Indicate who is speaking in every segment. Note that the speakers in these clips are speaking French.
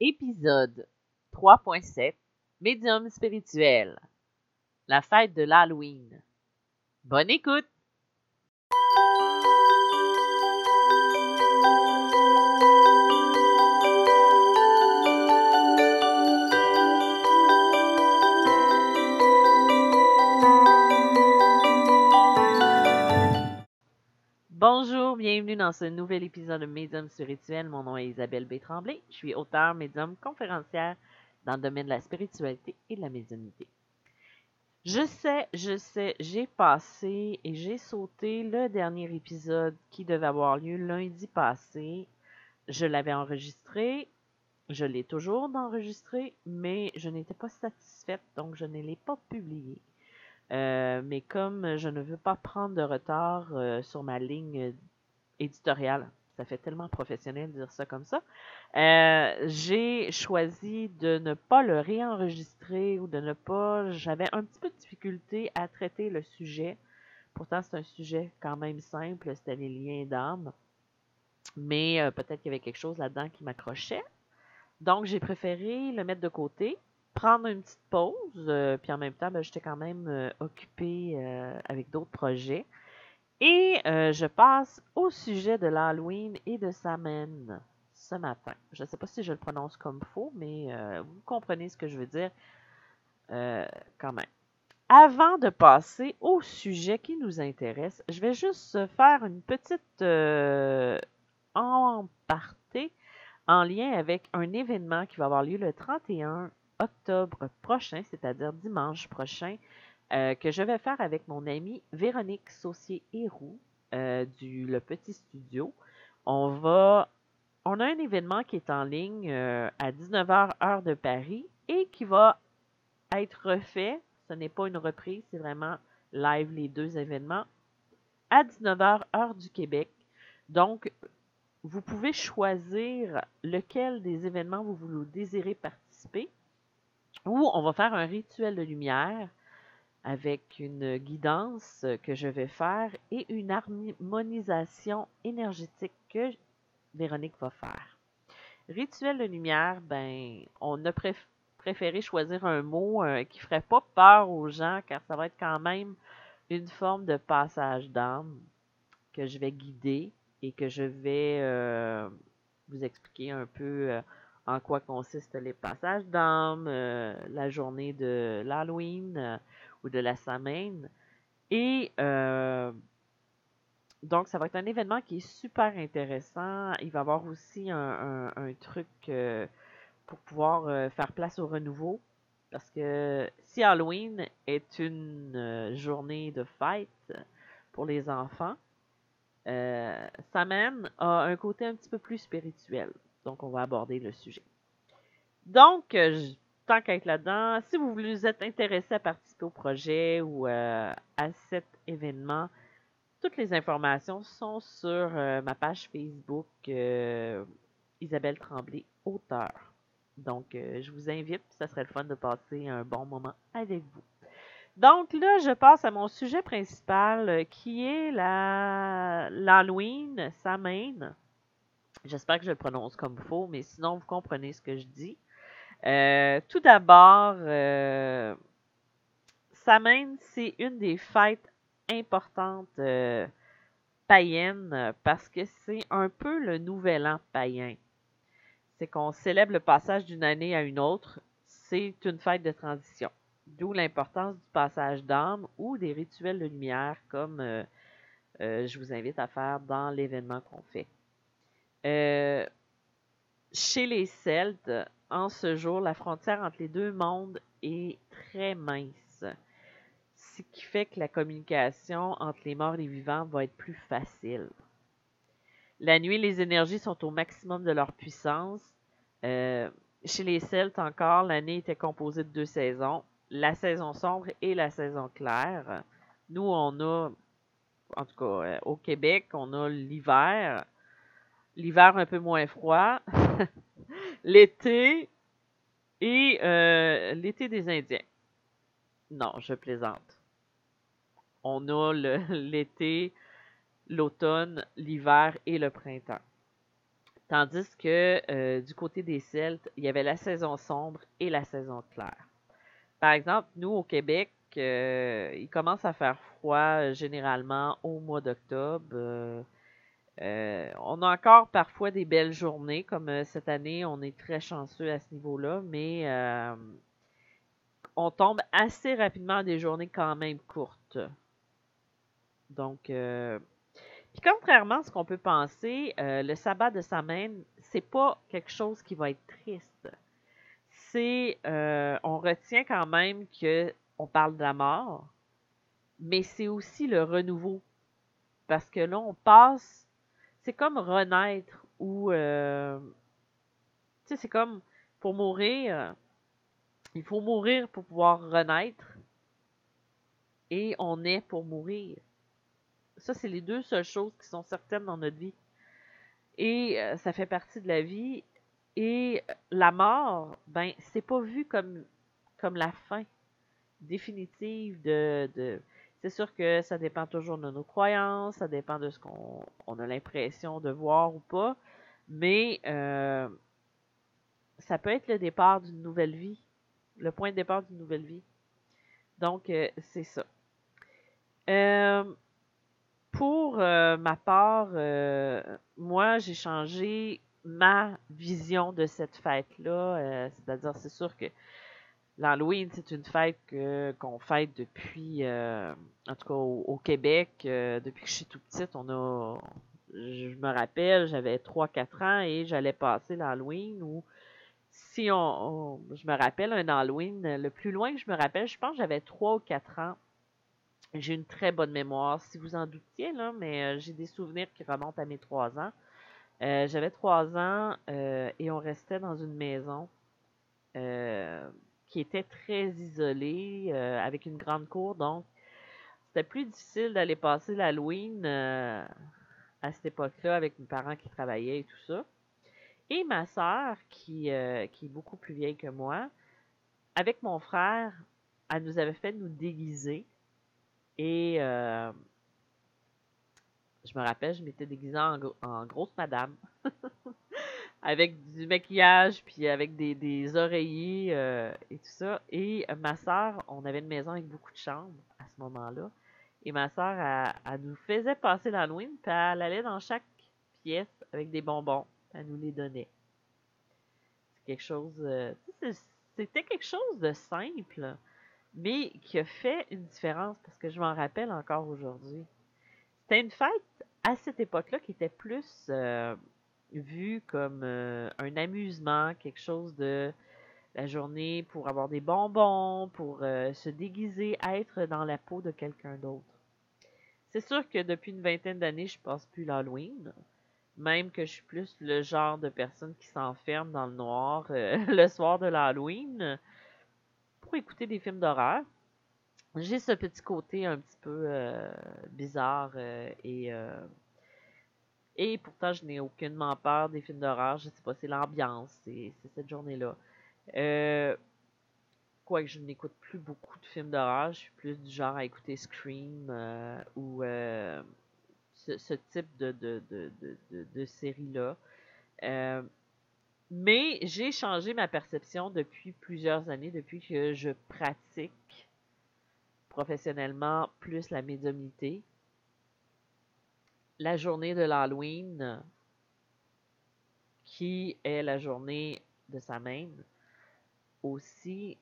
Speaker 1: Épisode 3.7 Médium spirituel La fête de l'Halloween. Bonne écoute! Bonjour, bienvenue dans ce nouvel épisode de Médium spirituel. Mon nom est Isabelle B. Je suis auteur, médium, conférencière dans le domaine de la spiritualité et de la médiumnité. Je sais, je sais, j'ai passé et j'ai sauté le dernier épisode qui devait avoir lieu lundi passé. Je l'avais enregistré, je l'ai toujours d'enregistrer, mais je n'étais pas satisfaite, donc je ne l'ai pas publié. Euh, mais comme je ne veux pas prendre de retard euh, sur ma ligne éditoriale, ça fait tellement professionnel de dire ça comme ça, euh, j'ai choisi de ne pas le réenregistrer ou de ne pas... J'avais un petit peu de difficulté à traiter le sujet. Pourtant, c'est un sujet quand même simple, c'était les liens d'âme. Mais peut-être qu'il y avait quelque chose là-dedans qui m'accrochait. Donc, j'ai préféré le mettre de côté prendre une petite pause, euh, puis en même temps, ben, j'étais quand même euh, occupée euh, avec d'autres projets. Et je passe au sujet de l'Halloween et de Samhain ce matin. Je ne sais pas si je le prononce comme faux, mais vous comprenez ce que je veux dire quand même. Avant de passer au sujet qui nous intéresse, je vais juste faire une petite en partie en lien avec un événement qui va avoir lieu le 31 octobre prochain, c'est-à-dire dimanche prochain, euh, que je vais faire avec mon amie Véronique Saucier-Héroux euh, du Le Petit Studio. On va. On a un événement qui est en ligne euh, à 19h heure de Paris et qui va être refait. Ce n'est pas une reprise, c'est vraiment live les deux événements à 19h heure du Québec. Donc, vous pouvez choisir lequel des événements vous, vous désirez participer où on va faire un rituel de lumière avec une guidance que je vais faire et une harmonisation énergétique que Véronique va faire. Rituel de lumière, ben, on a préféré choisir un mot euh, qui ferait pas peur aux gens car ça va être quand même une forme de passage d'âme que je vais guider et que je vais euh, vous expliquer un peu euh, en quoi consistent les passages d'âme, euh, la journée de l'Halloween euh, ou de la semaine. Et euh, donc, ça va être un événement qui est super intéressant. Il va y avoir aussi un, truc pour pouvoir faire place au renouveau. Parce que si Halloween est une journée de fête pour les enfants, Samhain a un côté un petit peu plus spirituel. Donc, on va aborder le sujet. Donc, euh, tant qu'à être là-dedans, si vous vous êtes intéressé à participer au projet ou euh, à cet événement, toutes les informations sont sur euh, ma page Facebook Isabelle Tremblay, auteur. Donc, je vous invite, ça serait le fun de passer un bon moment avec vous. Donc là, je passe à mon sujet principal qui est la l'Halloween, Samhain. J'espère que je le prononce comme faux, mais sinon, vous comprenez ce que je dis. Euh, tout d'abord, euh, Samhain, c'est une des fêtes importantes euh, païennes parce que c'est un peu le nouvel an païen. C'est qu'on célèbre le passage d'une année à une autre. C'est une fête de transition. D'où l'importance du passage d'âme ou des rituels de lumière comme je vous invite à faire dans l'événement qu'on fait. Euh, chez les Celtes, en ce jour, la frontière entre les deux mondes est très mince, ce qui fait que la communication entre les morts et les vivants va être plus facile. La nuit, les énergies sont au maximum de leur puissance. Euh, chez les Celtes encore, l'année était composée de deux saisons, la saison sombre et la saison claire. Nous, on a, en tout cas euh, au Québec, on a l'hiver, l'hiver un peu moins froid, l'été et euh, l'été des Indiens. Non, je plaisante. On a l'été, l'automne, l'hiver et le printemps. Tandis que euh, du côté des Celtes, il y avait la saison sombre et la saison claire. Par exemple, nous au Québec, euh, il commence à faire froid généralement au mois d'octobre. On a encore parfois des belles journées, comme cette année, on est très chanceux à ce niveau-là, mais on tombe assez rapidement à des journées quand même courtes. Donc, euh, puis contrairement à ce qu'on peut penser, euh, le sabbat de Samhain, c'est pas quelque chose qui va être triste. C'est, euh, on retient quand même que on parle de la mort, mais c'est aussi le renouveau, parce que là on passe, c'est comme renaître ou, tu sais, c'est comme pour mourir il faut mourir pour pouvoir renaître. Et on est pour mourir. Ça, c'est les deux seules choses qui sont certaines dans notre vie. Et euh, ça fait partie de la vie. Et la mort, ben, c'est pas vu comme, comme la fin définitive de c'est sûr que ça dépend toujours de nos croyances, ça dépend de ce qu'on on a l'impression de voir ou pas, mais euh, ça peut être le départ d'une nouvelle vie le point de départ d'une nouvelle vie. Donc, euh, c'est ça. Euh, pour ma part, moi, j'ai changé ma vision de cette fête-là. C'est-à-dire, c'est sûr que l'Halloween, c'est une fête qu'on fête depuis, en tout cas au, Québec, depuis que je suis tout petite. On a, je me rappelle, j'avais 3-4 ans et j'allais passer l'Halloween où si on, je me rappelle un Halloween, le plus loin que je me rappelle, je pense que j'avais 3 ou 4 ans. J'ai une très bonne mémoire, si vous en doutiez, là, mais euh, j'ai des souvenirs qui remontent à mes 3 ans. Euh, j'avais 3 ans euh, et on restait dans une maison qui était très isolée, avec une grande cour, donc c'était plus difficile d'aller passer l'Halloween à cette époque-là avec mes parents qui travaillaient et tout ça. Et ma sœur, qui, euh, qui est beaucoup plus vieille que moi, avec mon frère, elle nous avait fait nous déguiser. Et euh, je me rappelle, je m'étais déguisée en, grosse madame. avec du maquillage, puis avec des, oreillers euh, et tout ça. Et ma sœur, on avait une maison avec beaucoup de chambres à ce moment-là. Et ma sœur, elle, nous faisait passer l'Halloween, puis elle allait dans chaque pièce avec des bonbons elle nous les donnait. C'est quelque chose. Euh, c'était quelque chose de simple, mais qui a fait une différence parce que je m'en rappelle encore aujourd'hui. C'était une fête à cette époque-là qui était plus euh, vue comme euh, un amusement, quelque chose de la journée pour avoir des bonbons, pour se déguiser, être dans la peau de quelqu'un d'autre. C'est sûr que depuis une vingtaine d'années, je passe plus l'Halloween. Même que je suis plus le genre de personne qui s'enferme dans le noir euh, le soir de l'Halloween pour écouter des films d'horreur. J'ai ce petit côté un petit peu euh, bizarre euh, et et pourtant je n'ai aucunement peur des films d'horreur. Je sais pas, c'est l'ambiance, c'est cette journée-là. Quoique je n'écoute plus beaucoup de films d'horreur, je suis plus du genre à écouter Scream ou ce, type de, série-là. Euh, mais j'ai changé ma perception depuis plusieurs années, depuis que je pratique professionnellement plus la médiumnité. La journée de l'Halloween, qui est la journée de sa même, aussi,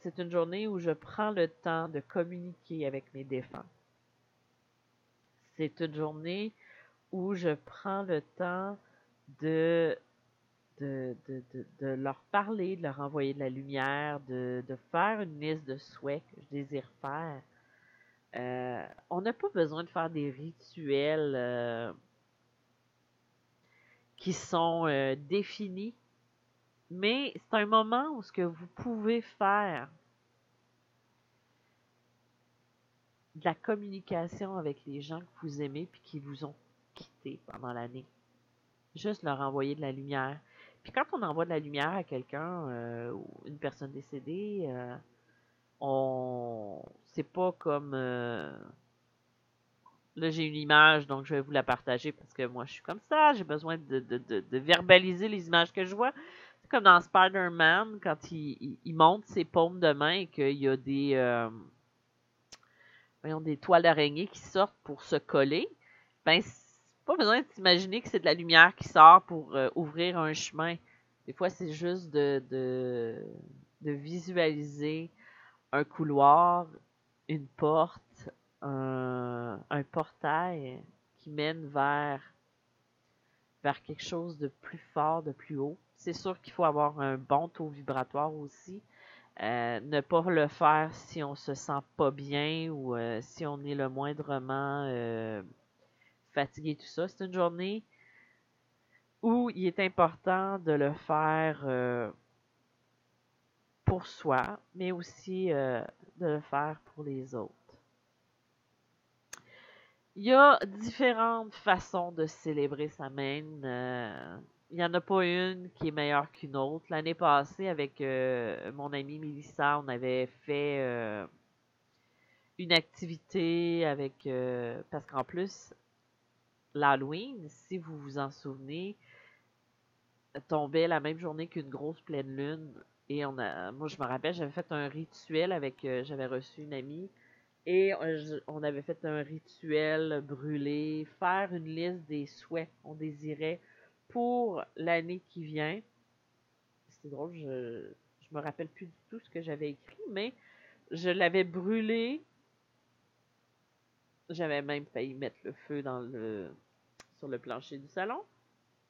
Speaker 1: c'est une journée où je prends le temps de communiquer avec mes défunts c'est une journée où je prends le temps de, de, leur parler, de leur envoyer de la lumière, de, faire une liste de souhaits que je désire faire. Euh, on n'a pas besoin de faire des rituels euh, qui sont euh, définis, mais c'est un moment où ce que vous pouvez faire de la communication avec les gens que vous aimez puis qui vous ont quitté pendant l'année. Juste leur envoyer de la lumière. Puis quand on envoie de la lumière à quelqu'un ou une personne décédée, on c'est pas comme euh, là, j'ai une image, donc je vais vous la partager parce que moi, je suis comme ça. J'ai besoin de, de, de, verbaliser les images que je vois. C'est comme dans Spider-Man, quand il, il, monte ses paumes de main et qu'il y a des, euh, voyons, des toiles d'araignée qui sortent pour se coller. Ben, pas besoin de s'imaginer que c'est de la lumière qui sort pour euh, ouvrir un chemin. Des fois, c'est juste de, de, de visualiser un couloir, une porte, un, portail qui mène vers, vers quelque chose de plus fort, de plus haut. C'est sûr qu'il faut avoir un bon taux vibratoire aussi. Euh, ne pas le faire si on se sent pas bien ou euh, si on est le moindrement euh, fatigué, tout ça. C'est une journée où il est important de le faire soi, mais aussi de le faire pour les autres. Il y a différentes façons de célébrer sa main. Euh, il n'y en a pas une qui est meilleure qu'une autre. L'année passée, avec euh, mon amie Melissa, on avait fait euh, une activité avec. parce qu'en plus, l'Halloween, si vous vous en souvenez, tombait la même journée qu'une grosse pleine lune. Et on a, moi, je me rappelle, j'avais fait un rituel avec. j'avais reçu une amie et on avait fait un rituel brûlé, faire une liste des souhaits qu'on désirait pour l'année qui vient. C'était drôle, je, je me rappelle plus du tout ce que j'avais écrit, mais je l'avais brûlé. J'avais même failli mettre le feu dans le, sur le plancher du salon.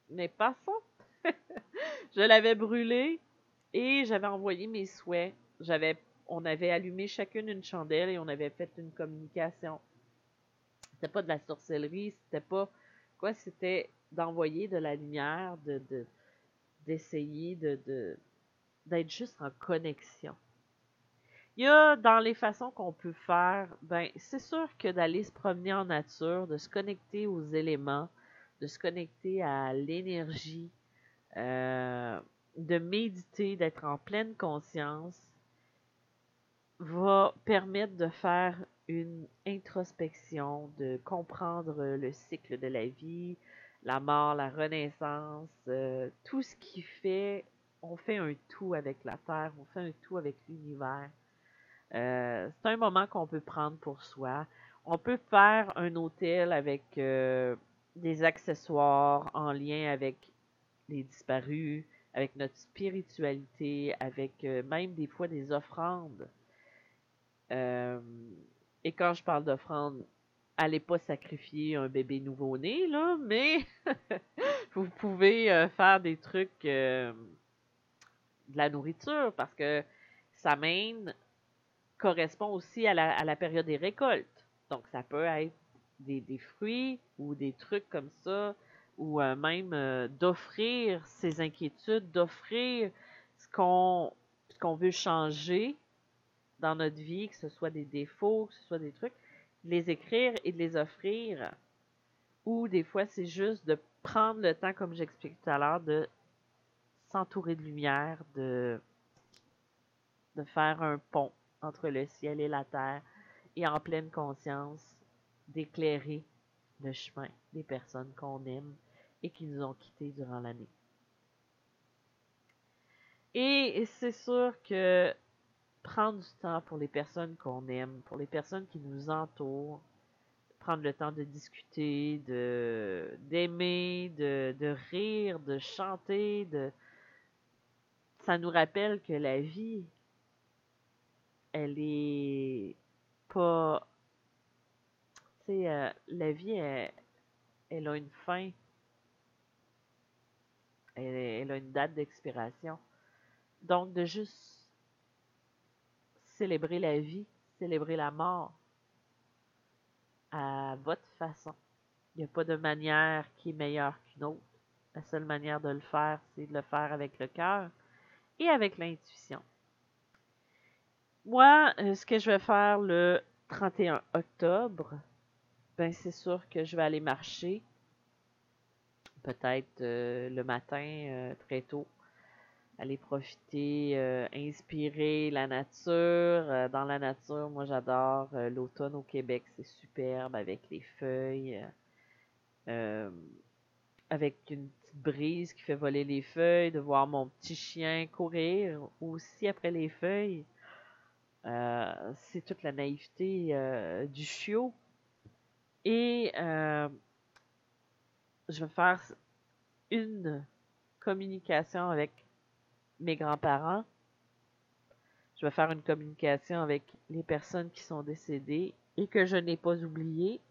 Speaker 1: Mais passons. je l'avais brûlé et j'avais envoyé mes souhaits. J'avais on avait allumé chacune une chandelle et on avait fait une communication. C'était pas de la sorcellerie, c'était pas quoi, c'était d'envoyer de la lumière, de, d'essayer de, d'être juste en connexion. Il y a dans les façons qu'on peut faire, ben c'est sûr que d'aller se promener en nature, de se connecter aux éléments, de se connecter à l'énergie, euh, de méditer, d'être en pleine conscience, va permettre de faire une introspection, de comprendre le cycle de la vie, la mort, la renaissance, euh, tout ce qui fait, on fait un tout avec la Terre, on fait un tout avec l'univers. Euh, c'est un moment qu'on peut prendre pour soi. On peut faire un hôtel avec euh, des accessoires en lien avec les disparus, avec notre spiritualité, avec même des fois des offrandes. Euh, et quand je parle d'offrande, allez pas sacrifier un bébé nouveau-né, là, mais vous pouvez euh, faire des trucs euh, de la nourriture parce que sa main correspond aussi à la, période des récoltes. Donc, ça peut être des, fruits ou des trucs comme ça, ou même d'offrir ses inquiétudes, d'offrir ce qu'on ce qu'on veut changer dans notre vie, que ce soit des défauts, que ce soit des trucs, de les écrire et de les offrir. Ou des fois, c'est juste de prendre le temps, comme j'expliquais tout à l'heure, de s'entourer de lumière, de, de faire un pont entre le ciel et la terre, et en pleine conscience, d'éclairer le chemin des personnes qu'on aime et qui nous ont quittés durant l'année. Et c'est sûr que prendre du temps pour les personnes qu'on aime, pour les personnes qui nous entourent, prendre le temps de discuter, de d'aimer, de, de rire, de chanter, de ça nous rappelle que la vie, elle est pas, tu sais, euh, la vie, elle, elle, a une fin, elle, a une date d'expiration. Donc, de juste célébrer la vie, célébrer la mort à votre façon. Il n'y a pas de manière qui est meilleure qu'une autre. La seule manière de le faire, c'est de le faire avec le cœur et avec l'intuition. Moi, euh, ce que je vais faire le 31 octobre, ben c'est sûr que je vais aller marcher, peut-être euh, le matin euh, très tôt, aller profiter, euh, inspirer la nature. Euh, dans la nature, moi j'adore euh, l'automne au Québec, c'est superbe avec les feuilles, avec une petite brise qui fait voler les feuilles, de voir mon petit chien courir aussi après les feuilles. c'est toute la naïveté du chiot. Et je vais faire une communication avec mes grands-parents. Je vais faire une communication avec les personnes qui sont décédées et que je n'ai pas oubliées.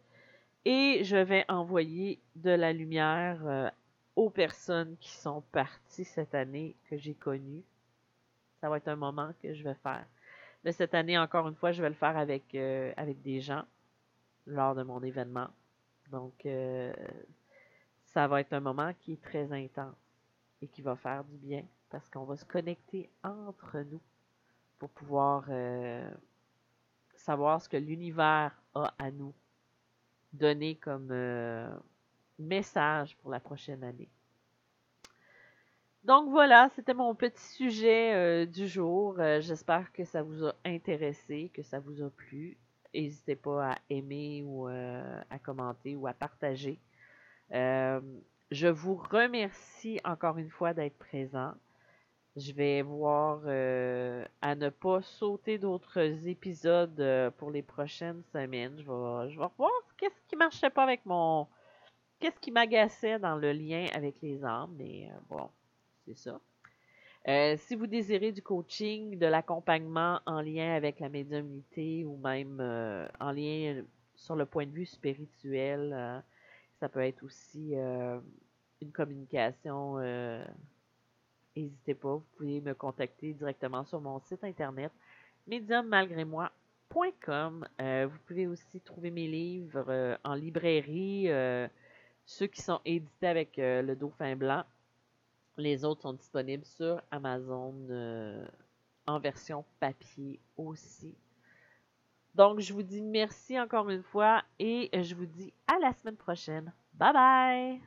Speaker 1: Et je vais envoyer de la lumière euh, aux personnes qui sont parties cette année que j'ai connues. Ça va être un moment que je vais faire. Mais cette année, encore une fois, je vais le faire avec, euh, avec des gens lors de mon événement. Donc, euh, ça va être un moment qui est très intense et qui va faire du bien parce qu'on va se connecter entre nous pour pouvoir euh, savoir ce que l'univers a à nous donner comme euh, message pour la prochaine année. Donc voilà, c'était mon petit sujet euh, du jour. J'espère que ça vous a intéressé, que ça vous a plu. N'hésitez pas à aimer ou à commenter ou à partager. Je vous remercie encore une fois d'être présent. Je vais voir euh, à ne pas sauter d'autres épisodes euh, pour les prochaines semaines. Je vais, je vais revoir qu'est-ce qui marchait pas avec mon. Qu'est-ce qui m'agaçait dans le lien avec les âmes. Mais euh, bon, c'est ça. si vous désirez du coaching, de l'accompagnement en lien avec la médiumnité ou même en lien sur le point de vue spirituel, ça peut être aussi une communication n'hésitez pas, vous pouvez me contacter directement sur mon site internet médiummalgrémoi.com. Euh, vous pouvez aussi trouver mes livres euh, en librairie, euh, ceux qui sont édités avec le dauphin blanc. Les autres sont disponibles sur Amazon en version papier aussi. Donc, je vous dis merci encore une fois et je vous dis à la semaine prochaine. Bye bye!